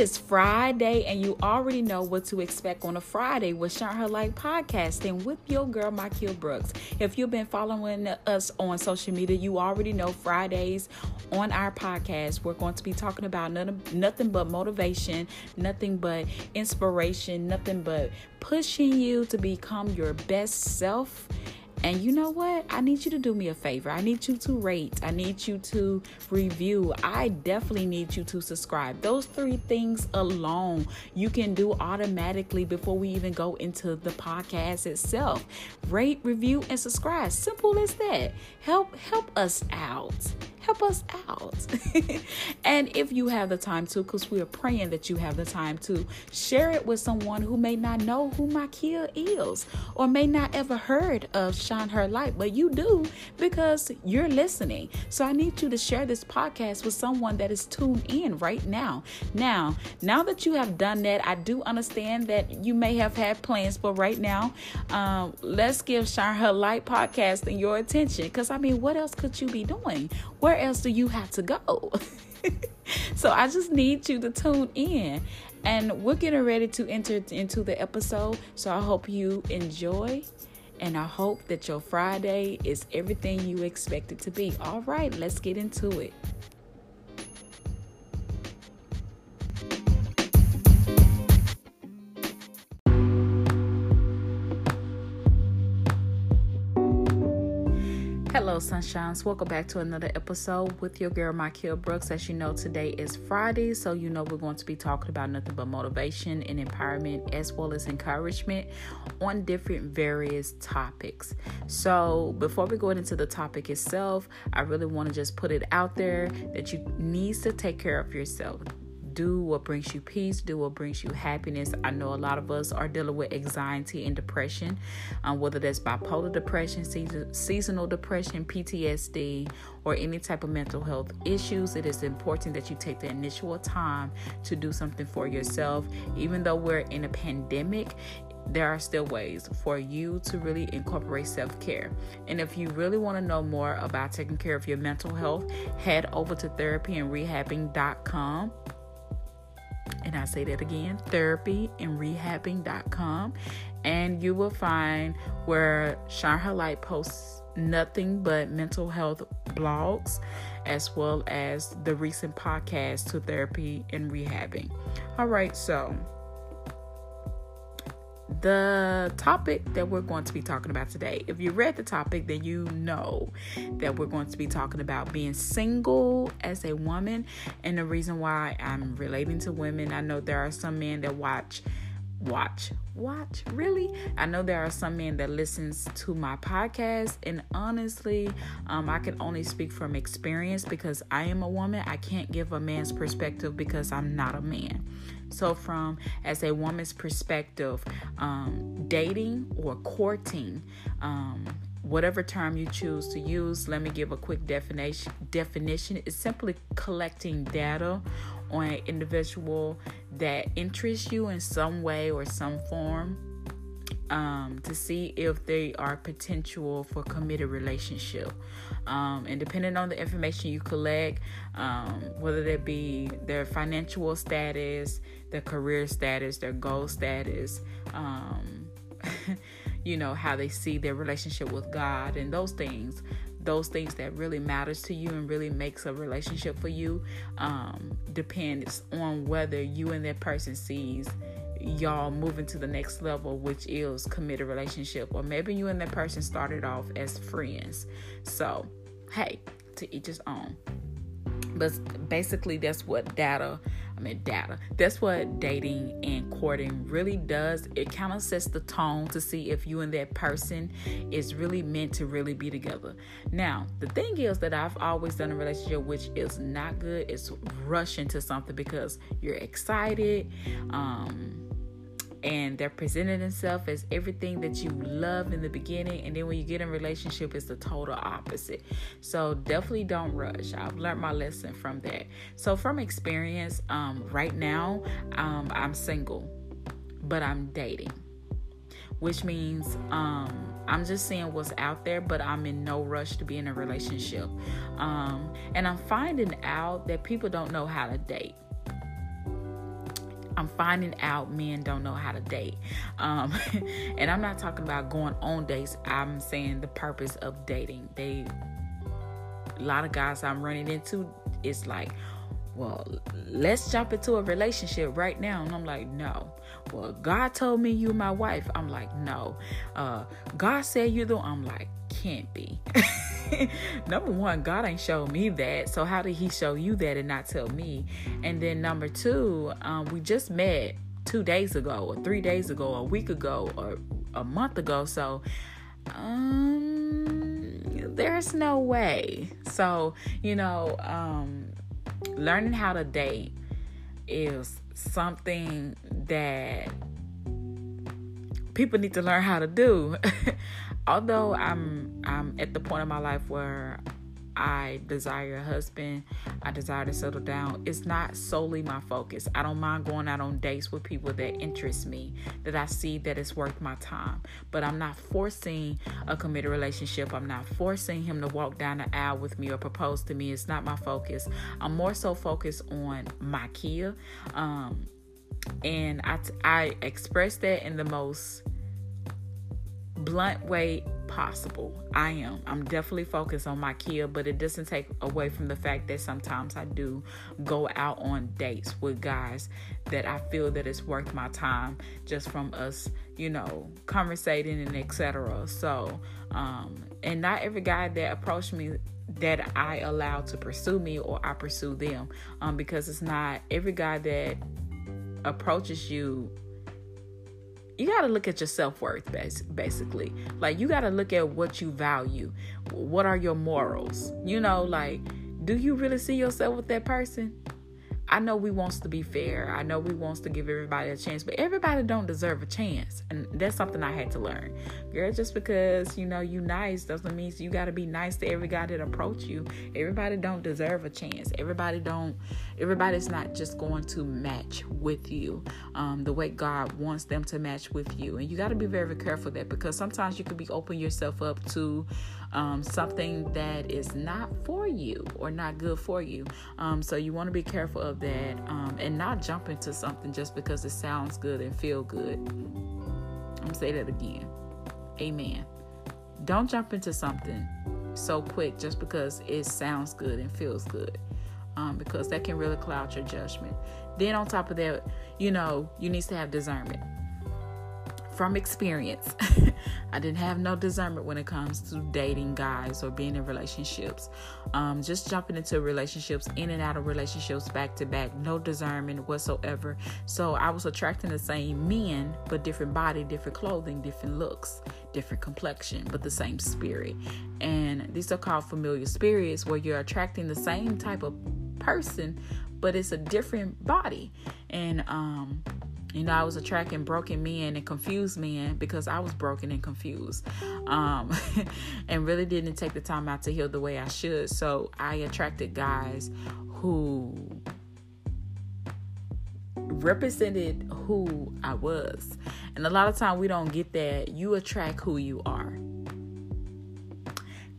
Is Friday, and you already know what to expect on a Friday with Shine Her Light podcasting with your girl, Makia Brooks. If you've been following us on social media, you already know Fridays on our podcast, we're going to be talking about nothing, nothing but motivation, nothing but inspiration, nothing but pushing you to become your best self and you know what? I need you to do me a favor. I need you to rate. I need you to review. I definitely need you to subscribe. Those three things alone you can do automatically before we even go into the podcast itself. Rate, review, and subscribe. Simple as that. Help help us out help us out. and if you have the time to, because we are praying that you have the time to, share it with someone who may not know who Makia is or may not ever heard of Shine Her Light, but you do because you're listening. So I need you to share this podcast with someone that is tuned in right now. Now, now that you have done that, I do understand that you may have had plans, but right now, um, let's give Shine Her Light podcast and your attention because I mean, what else could you be doing? Where else do you have to go? so I just need you to tune in. And we're getting ready to enter into the episode. So I hope you enjoy. And I hope that your Friday is everything you expect it to be. All right, let's get into it. Sunshines. Welcome back to another episode with your girl, Makia Brooks. As you know, today is Friday, so you know we're going to be talking about nothing but motivation and empowerment as well as encouragement on different various topics. So, before we go into the topic itself, I really want to just put it out there that you need to take care of yourself do what brings you peace, do what brings you happiness. I know a lot of us are dealing with anxiety and depression, um, whether that's bipolar depression, season, seasonal depression, PTSD, or any type of mental health issues. It is important that you take the initial time to do something for yourself. Even though we're in a pandemic, there are still ways for you to really incorporate self care. And if you really want to know more about taking care of your mental health, head over to therapyandrehabbing.com and I say that again therapy and you will find where Shine Light posts nothing but mental health blogs as well as the recent podcast to therapy and rehabbing. All right, so the topic that we're going to be talking about today. If you read the topic, then you know that we're going to be talking about being single as a woman. And the reason why I'm relating to women, I know there are some men that watch watch watch really? I know there are some men that listens to my podcast and honestly um, i can only speak from experience because i am a woman. I can't give a man's perspective because i'm not a man. So, from as a woman's perspective, um, dating or courting, um, whatever term you choose to use, let me give a quick definition. Definition. Is simply collecting data on an individual that interests you in some way or some form um, to see if they are potential for committed relationship. Um, and depending on the information you collect, um, whether that be their financial status, their career status, their goal status, um, you know how they see their relationship with God, and those things those things that really matters to you and really makes a relationship for you um, depends on whether you and that person sees y'all moving to the next level, which is committed relationship, or maybe you and that person started off as friends. So, hey, to each his own. But basically, that's what data, I mean, data, that's what dating and courting really does. It kind of sets the tone to see if you and that person is really meant to really be together. Now, the thing is that I've always done a relationship which is not good, it's rush into something because you're excited. Um, and they're presenting themselves as everything that you love in the beginning and then when you get in relationship it's the total opposite. So definitely don't rush. I've learned my lesson from that. So from experience um, right now um, i'm single but i'm dating which means um, I'm just seeing what's out there, but I'm in no rush to be in a relationship. Um, and I'm finding out that people don't know how to date I'm finding out men don't know how to date. Um, and I'm not talking about going on dates. I'm saying the purpose of dating. They, a lot of guys I'm running into, it's like, well, let's jump into a relationship right now. And I'm like, no. Well, God told me you're my wife. I'm like, no. Uh, God said you though. I'm like, can't be. number one, God ain't showed me that. So how did He show you that and not tell me? And then number two, um, we just met two days ago, or three days ago, a week ago, or a month ago. So, um, there's no way. So you know, um, learning how to date is something that people need to learn how to do. Although I'm I'm at the point in my life where I desire a husband, I desire to settle down. It's not solely my focus. I don't mind going out on dates with people that interest me, that I see that it's worth my time. But I'm not forcing a committed relationship. I'm not forcing him to walk down the aisle with me or propose to me. It's not my focus. I'm more so focused on my Kia. Um, and I, I express that in the most blunt way possible. I am. I'm definitely focused on my kid, but it doesn't take away from the fact that sometimes I do go out on dates with guys that I feel that it's worth my time just from us, you know, conversating and etc. So, um, and not every guy that approached me that I allow to pursue me or I pursue them, um, because it's not every guy that approaches you you got to look at your self-worth basically. Like you got to look at what you value. What are your morals? You know like do you really see yourself with that person I know we wants to be fair. I know we wants to give everybody a chance, but everybody don't deserve a chance. And that's something I had to learn. Girl, just because, you know, you nice doesn't mean you got to be nice to every guy that approach you. Everybody don't deserve a chance. Everybody don't everybody's not just going to match with you um, the way God wants them to match with you. And you got to be very careful that because sometimes you could be open yourself up to um, something that is not for you or not good for you. Um, so you want to be careful of that um, and not jump into something just because it sounds good and feel good. I'm gonna say that again. Amen. Don't jump into something so quick just because it sounds good and feels good. Um, because that can really cloud your judgment. Then on top of that, you know, you need to have discernment from experience. I didn't have no discernment when it comes to dating guys or being in relationships. Um, just jumping into relationships, in and out of relationships, back to back, no discernment whatsoever. So I was attracting the same men, but different body, different clothing, different looks, different complexion, but the same spirit. And these are called familiar spirits, where you're attracting the same type of person, but it's a different body. And um, you know, I was attracting broken men and confused men because I was broken and confused, um, and really didn't take the time out to heal the way I should. So I attracted guys who represented who I was. And a lot of time we don't get that. You attract who you are.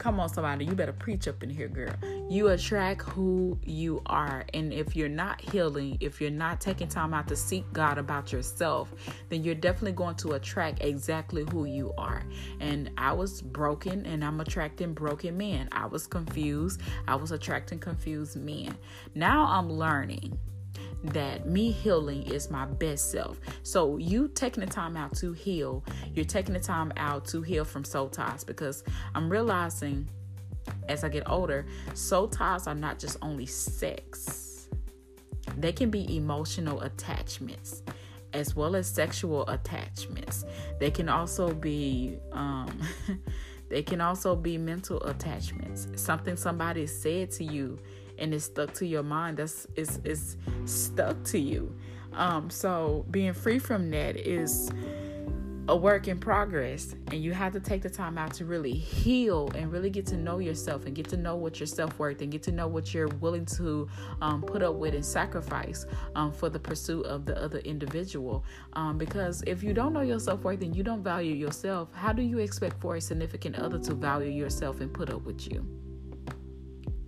Come on, somebody, you better preach up in here, girl. You attract who you are. And if you're not healing, if you're not taking time out to seek God about yourself, then you're definitely going to attract exactly who you are. And I was broken and I'm attracting broken men. I was confused. I was attracting confused men. Now I'm learning that me healing is my best self. So you taking the time out to heal, you're taking the time out to heal from soul ties because I'm realizing as I get older, soul ties are not just only sex. They can be emotional attachments as well as sexual attachments. They can also be um they can also be mental attachments. Something somebody said to you and it's stuck to your mind that's is is stuck to you. Um so being free from that is a work in progress and you have to take the time out to really heal and really get to know yourself and get to know what your self-worth and get to know what you're willing to um, put up with and sacrifice um, for the pursuit of the other individual. Um, because if you don't know your self-worth and you don't value yourself how do you expect for a significant other to value yourself and put up with you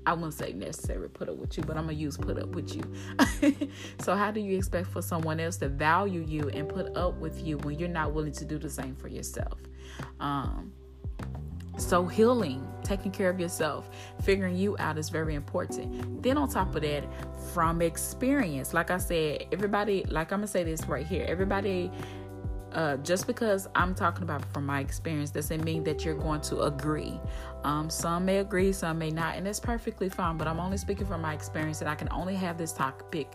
I wouldn't say necessary put up with you, but I'm gonna use put up with you. so how do you expect for someone else to value you and put up with you when you're not willing to do the same for yourself? Um, so healing, taking care of yourself, figuring you out is very important. Then on top of that, from experience, like I said, everybody, like I'm gonna say this right here, everybody uh, just because I'm talking about from my experience doesn't mean that you're going to agree. Um, some may agree, some may not, and that's perfectly fine. But I'm only speaking from my experience, and I can only have this topic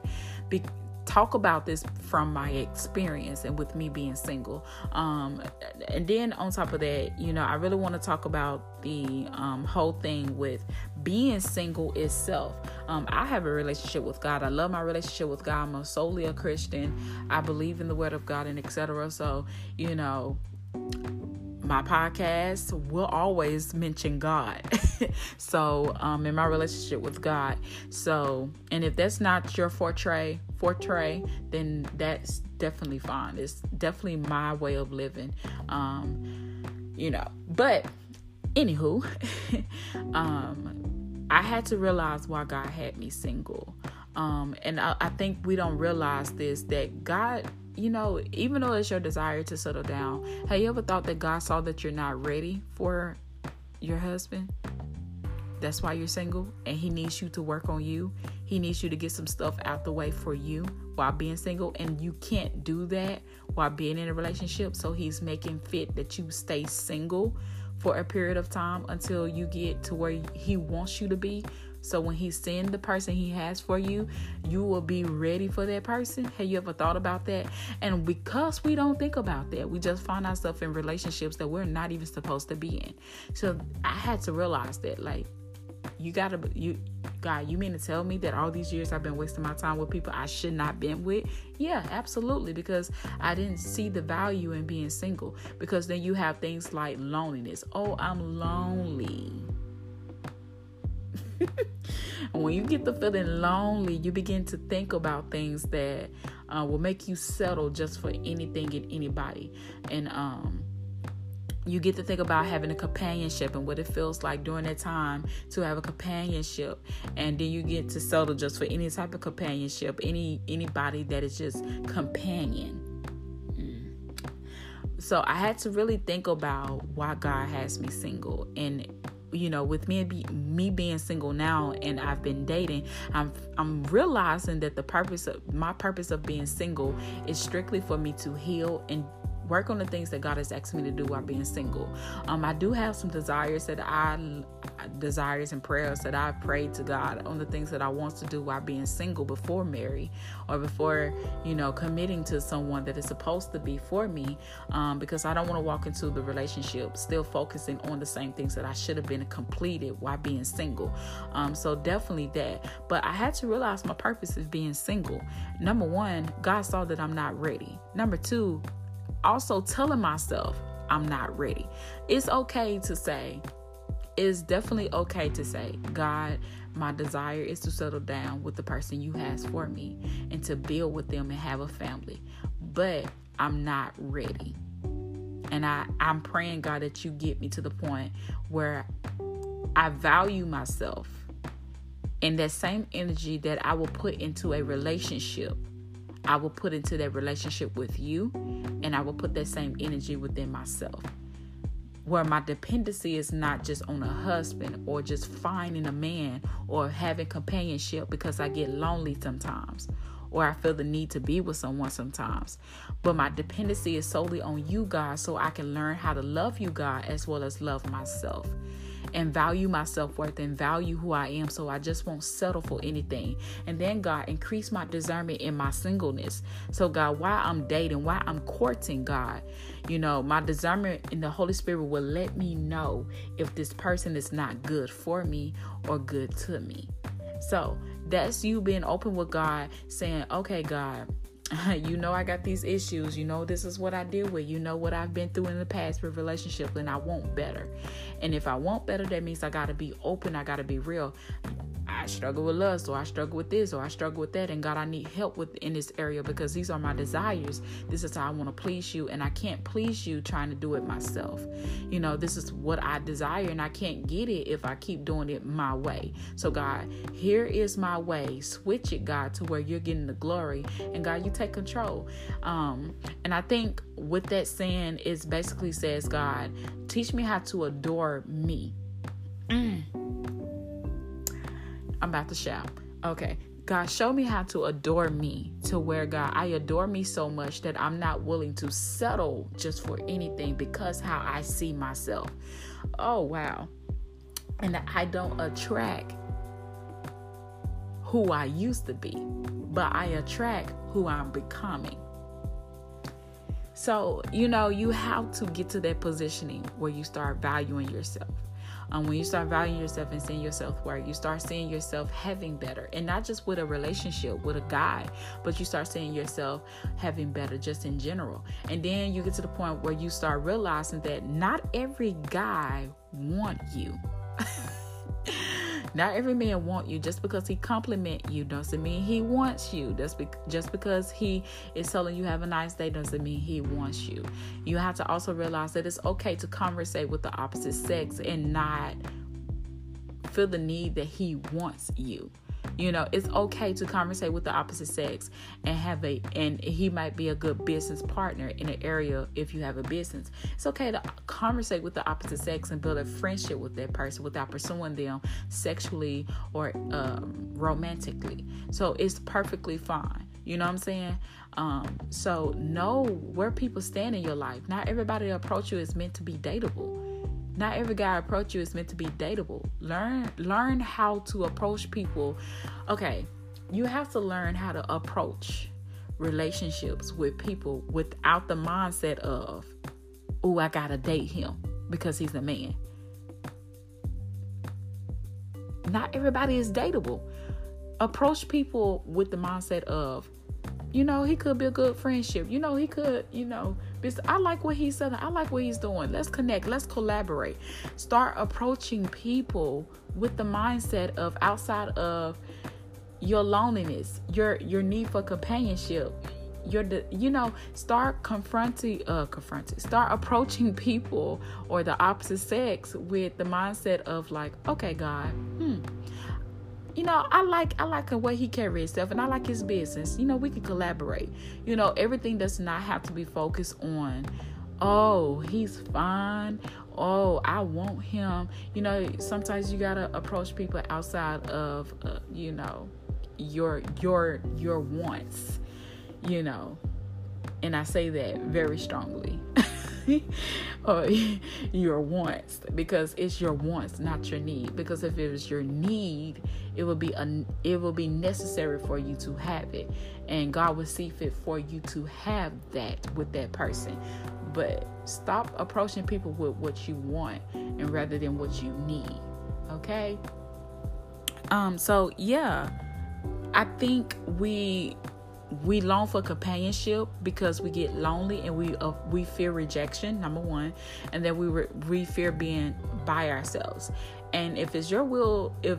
be- talk about this from my experience and with me being single. Um, and then on top of that, you know, I really want to talk about the um, whole thing with being single itself. Um, I have a relationship with God. I love my relationship with God. I'm a solely a Christian. I believe in the Word of God and etc. So, you know, my podcast will always mention God. so, um, in my relationship with God. So, and if that's not your forte, forte, then that's definitely fine. It's definitely my way of living. Um, you know, but anywho, um, I had to realize why God had me single. Um, and I, I think we don't realize this that God you know, even though it's your desire to settle down, have you ever thought that God saw that you're not ready for your husband? That's why you're single and he needs you to work on you. He needs you to get some stuff out the way for you while being single and you can't do that while being in a relationship. So he's making fit that you stay single for a period of time until you get to where he wants you to be so when he sends the person he has for you, you will be ready for that person. Have you ever thought about that? And because we don't think about that, we just find ourselves in relationships that we're not even supposed to be in. So I had to realize that, like, you gotta you God, you mean to tell me that all these years I've been wasting my time with people I should not been with? Yeah, absolutely. Because I didn't see the value in being single. Because then you have things like loneliness. Oh, I'm lonely. when you get the feeling lonely, you begin to think about things that uh, will make you settle just for anything and anybody. And um, you get to think about having a companionship and what it feels like during that time to have a companionship. And then you get to settle just for any type of companionship any anybody that is just companion. Mm. so i had to really think about why god has me single. And you know with me be, me being single now and I've been dating I'm I'm realizing that the purpose of my purpose of being single is strictly for me to heal and work on the things that God has asked me to do while being single. Um, I do have some desires that I desires and prayers that I prayed to God on the things that I want to do while being single before marry or before you know committing to someone that is supposed to be for me um, because I don't want to walk into the relationship still focusing on the same things that I should have been completed while being single. Um, so definitely that. But I had to realize my purpose is being single. Number one, God saw that I'm not ready. Number two, also telling myself I'm not ready. It's okay to say, it's definitely okay to say, God, my desire is to settle down with the person you has for me and to build with them and have a family. But I'm not ready. And I, I'm praying, God, that you get me to the point where I value myself and that same energy that I will put into a relationship I will put into that relationship with you, and I will put that same energy within myself. Where my dependency is not just on a husband or just finding a man or having companionship because I get lonely sometimes or I feel the need to be with someone sometimes. But my dependency is solely on you, God, so I can learn how to love you, God, as well as love myself and value my self worth and value who I am. So I just won't settle for anything. And then, God, increase my discernment in my singleness. So, God, while I'm dating, while I'm courting, God, you know, my discernment in the Holy Spirit will let me know if this person is not good for me or good to me. So that's you being open with God, saying, okay, God, you know I got these issues. You know this is what I deal with. You know what I've been through in the past with relationships and I want better. And if I want better, that means I got to be open. I got to be real. Struggle with lust, or I struggle with this, or I struggle with that, and God, I need help with in this area because these are my desires. This is how I want to please you, and I can't please you trying to do it myself. You know, this is what I desire, and I can't get it if I keep doing it my way. So, God, here is my way. Switch it, God, to where you're getting the glory, and God, you take control. Um, and I think with that saying, it basically says, God, teach me how to adore me. Mm. I'm about to shout. Okay. God, show me how to adore me to where, God, I adore me so much that I'm not willing to settle just for anything because how I see myself. Oh, wow. And I don't attract who I used to be, but I attract who I'm becoming. So, you know, you have to get to that positioning where you start valuing yourself um, when you start valuing yourself and seeing yourself worth, you start seeing yourself having better, and not just with a relationship with a guy, but you start seeing yourself having better just in general. And then you get to the point where you start realizing that not every guy want you. Not every man want you just because he compliment you doesn't mean he wants you. Just, be- just because he is telling you have a nice day doesn't mean he wants you. You have to also realize that it's okay to conversate with the opposite sex and not feel the need that he wants you. You know, it's okay to conversate with the opposite sex and have a and he might be a good business partner in an area if you have a business. It's okay to conversate with the opposite sex and build a friendship with that person without pursuing them sexually or um, romantically. So it's perfectly fine. You know what I'm saying? Um, so know where people stand in your life. Not everybody approach you is meant to be dateable not every guy approach you is meant to be dateable. Learn learn how to approach people. Okay, you have to learn how to approach relationships with people without the mindset of, "Oh, I got to date him because he's a man." Not everybody is dateable. Approach people with the mindset of, you know, he could be a good friendship. You know, he could, you know, I like what he's saying. I like what he's doing. Let's connect. Let's collaborate. Start approaching people with the mindset of outside of your loneliness, your your need for companionship. Your, you know, start confronting, uh, confronting, start approaching people or the opposite sex with the mindset of like, okay, God, hmm, you know, I like I like the way he carries himself and I like his business. You know, we can collaborate. You know, everything does not have to be focused on oh, he's fine. Oh, I want him. You know, sometimes you got to approach people outside of uh, you know, your your your wants, you know. And I say that very strongly. or your wants because it's your wants not your need. Because if it was your need it will be a, it will be necessary for you to have it. And God will see fit for you to have that with that person. But stop approaching people with what you want and rather than what you need okay? Um so yeah. I think we we long for companionship because we get lonely and we uh, we fear rejection number one and then we re- we fear being by ourselves. And if it's your will if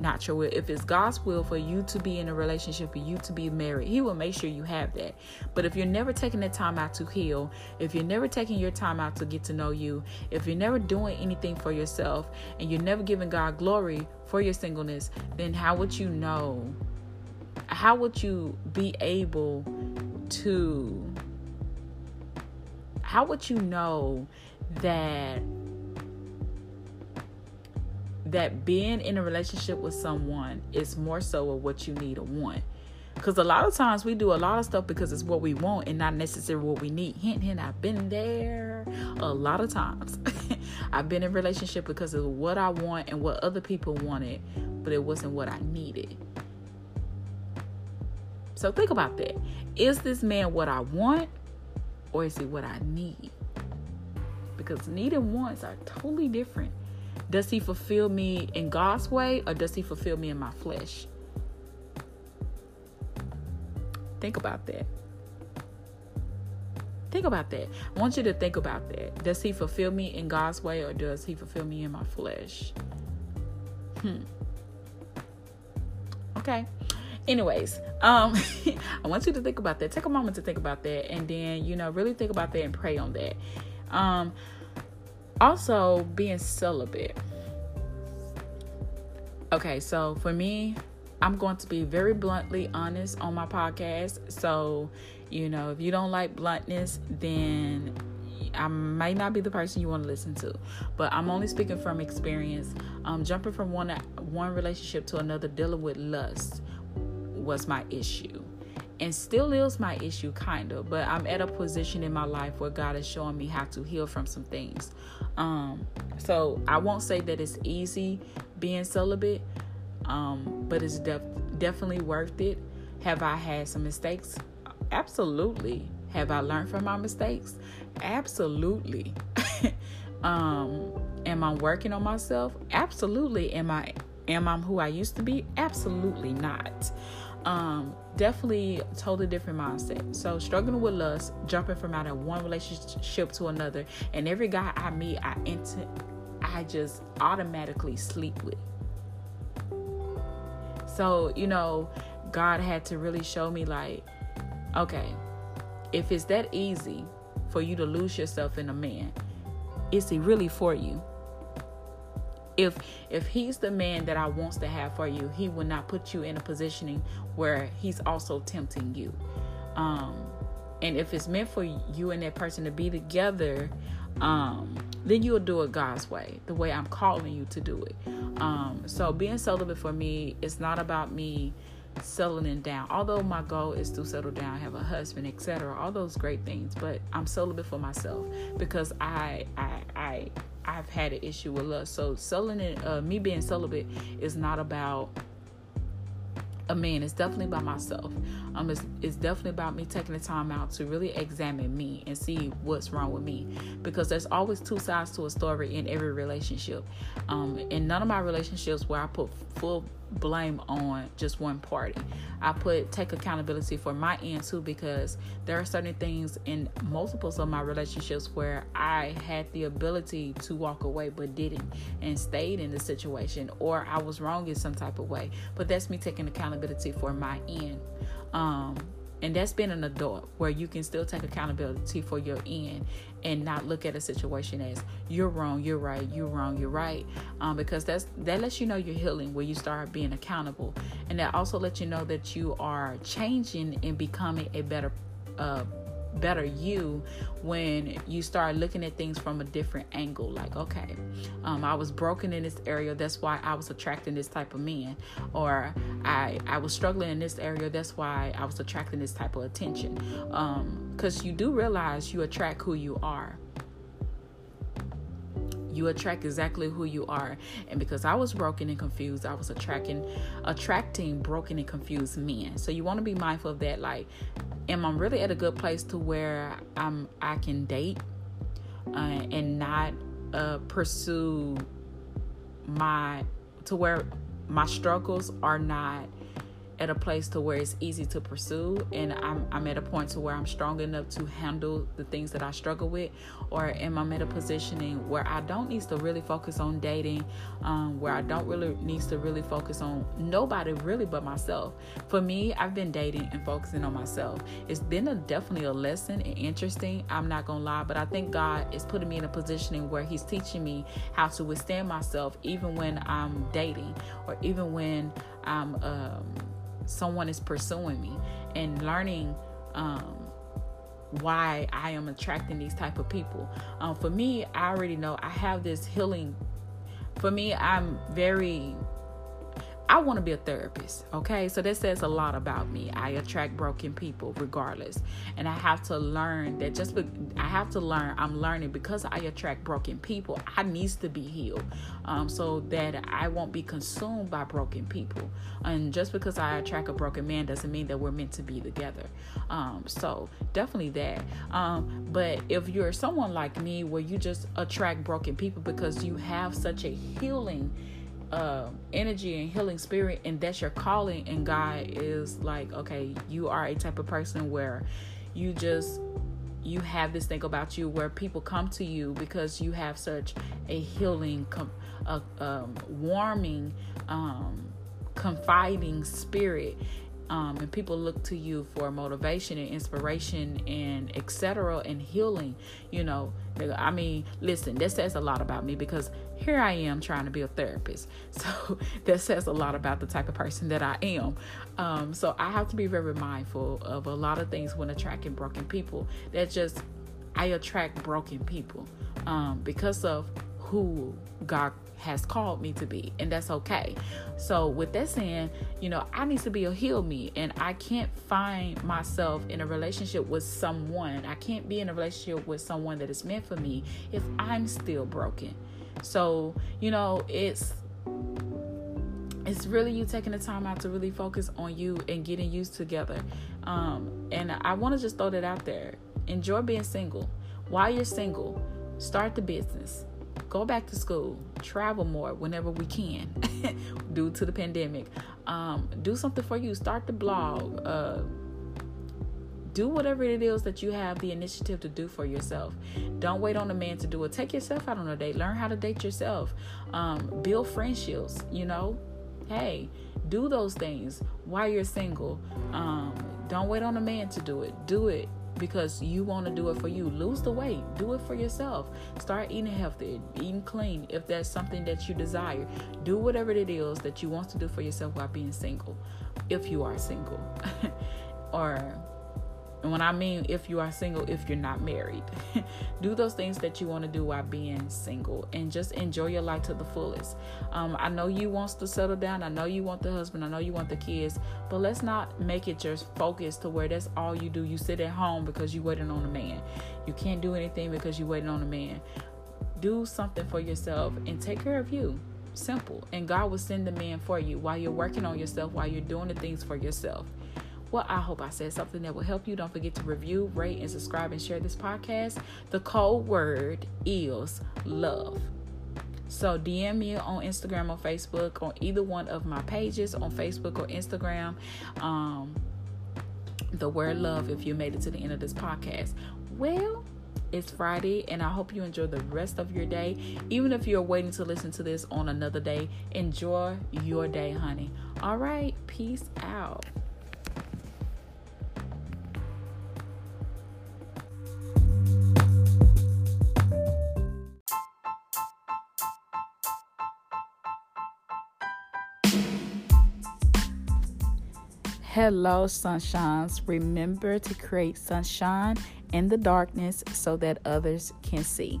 not your will if it's god's will for you to be in a relationship for you to be married he will make sure you have that. But if you're never taking the time out to heal if you're never taking your time out to get to know you if you're never doing anything for yourself and you're never giving god glory for your singleness then how would you know how would you be able to how would you know that that being in a relationship with someone is more so of what you need or want? Because a lot of times we do a lot of stuff because it's what we want and not necessarily what we need. Hint hint i've been there a lot of times. I've been in relationship because of what i want and what other people wanted but it wasn't what i needed so think about that. Is this man what I want or is he what I need? Because need and wants are totally different. Does he fulfill me in God's way or does he fulfill me in my flesh? Think about that. Think about that. I want you to think about that. Does he fulfill me in God's way or does he fulfill me in my flesh? Hmm. Okay. Anyways, um, I want you to think about that. Take a moment to think about that, and then you know, really think about that and pray on that. Um, also, being celibate. Okay, so for me, I'm going to be very bluntly honest on my podcast. So, you know, if you don't like bluntness, then I might not be the person you want to listen to, but I'm only speaking from experience. Um, jumping from one one relationship to another, dealing with lust was my issue, and still is my issue, kind of. But I'm at a position in my life where God is showing me how to heal from some things. Um, so I won't say that it's easy being celibate, um, but it's def- definitely worth it. Have I had some mistakes? Absolutely. Have I learned from my mistakes? Absolutely. um, am I working on myself? Absolutely. Am I am I who I used to be? Absolutely not. Um, definitely totally different mindset. So struggling with lust, jumping from out of one relationship to another, and every guy I meet, I enter, I just automatically sleep with. So you know, God had to really show me like, okay, if it's that easy for you to lose yourself in a man, is he really for you? If if he's the man that I wants to have for you, he will not put you in a positioning where he's also tempting you. Um, and if it's meant for you and that person to be together, um, then you'll do it God's way, the way I'm calling you to do it. Um, so being celibate for me is not about me settling down. Although my goal is to settle down, have a husband, etc. All those great things, but I'm celibate for myself because I I I I've had an issue with lust. So selling it, uh, me being celibate is not about a man. It's definitely about myself. Um, it's, it's definitely about me taking the time out to really examine me and see what's wrong with me, because there's always two sides to a story in every relationship. Um, in none of my relationships where I put full blame on just one party. I put take accountability for my end too because there are certain things in multiples of my relationships where I had the ability to walk away but didn't and stayed in the situation or I was wrong in some type of way. But that's me taking accountability for my end. Um, and that's being an adult where you can still take accountability for your end and not look at a situation as you're wrong, you're right, you're wrong, you're right. Um, because that's that lets you know you're healing where you start being accountable. And that also lets you know that you are changing and becoming a better uh, better you when you start looking at things from a different angle. Like okay um, i was broken in this area that's why i was attracting this type of man or i i was struggling in this area that's why i was attracting this type of attention. Because um, you do realize you attract who you are you attract exactly who you are. And because i was broken and confused i was attracting attracting broken and confused men. So you want to be mindful of that like am i really at a good place to where i'm i can date uh, and not uh, pursue my to where my struggles are not at a place to where it's easy to pursue and I'm, I'm at a point to where I'm strong enough to handle the things that I struggle with or am I at a positioning where I don't need to really focus on dating um, where I don't really need to really focus on nobody really but myself? For me I've been dating and focusing on myself. It's been a definitely a lesson and interesting I'm not gonna lie but I think God is putting me in a positioning where he's teaching me how to withstand myself even when I'm dating or even when I'm um, someone is pursuing me and learning um, why I am attracting these type of people. Um, for me, I already know I have this healing. For me, I'm very I want to be a therapist, okay? So that says a lot about me. I attract broken people regardless. And I have to learn that just be, I have to learn, I'm learning because I attract broken people, I needs to be healed. Um, so that I won't be consumed by broken people. And just because I attract a broken man doesn't mean that we're meant to be together. Um, so definitely that. Um, but if you're someone like me where you just attract broken people because you have such a healing uh, energy and healing spirit and that's your calling and god is like okay you are a type of person where you just you have this thing about you where people come to you because you have such a healing, com- a um, warming, um, confiding spirit um, and people look to you for motivation and inspiration and etc and healing you know. I mean listen this says a lot about me because here i am trying to be a therapist so that says a lot about the type of person that i am um, so i have to be very mindful of a lot of things when attracting broken people that just i attract broken people um, because of who god has called me to be, and that's okay. So, with that saying, you know, I need to be a heal me, and I can't find myself in a relationship with someone. I can't be in a relationship with someone that is meant for me if I'm still broken. So, you know, it's it's really you taking the time out to really focus on you and getting used together. Um, and I want to just throw that out there. Enjoy being single. While you're single, start the business go back to school, travel more whenever we can due to the pandemic. Um, do something for you, start the blog, uh, do whatever it is that you have the initiative to do for yourself. Don't wait on a man to do it. Take yourself out on a date. Learn how to date yourself. Um, build friendships, you know. Hey, do those things while you're single. Um, don't wait on a man to do it. Do it because you want to do it for you. Lose the weight, do it for yourself. Start eating healthy, eating clean if that's something that you desire. Do whatever it is that you want to do for yourself while being single, if you are single. or and when I mean if you are single, if you're not married, do those things that you want to do while being single and just enjoy your life to the fullest. Um, I know you wants to settle down. I know you want the husband. I know you want the kids, but let's not make it your focus to where that's all you do. You sit at home because you waiting on a man. You can't do anything because you waiting on a man. Do something for yourself and take care of you. Simple. And God will send the man for you while you're working on yourself, while you're doing the things for yourself. Well, I hope I said something that will help you. Don't forget to review, rate, and subscribe and share this podcast. The code word is love. So DM me on Instagram or Facebook on either one of my pages on Facebook or Instagram. Um, the word love if you made it to the end of this podcast. Well, it's Friday, and I hope you enjoy the rest of your day. Even if you're waiting to listen to this on another day, enjoy your day, honey. All right, peace out. Hello, sunshines. Remember to create sunshine in the darkness so that others can see.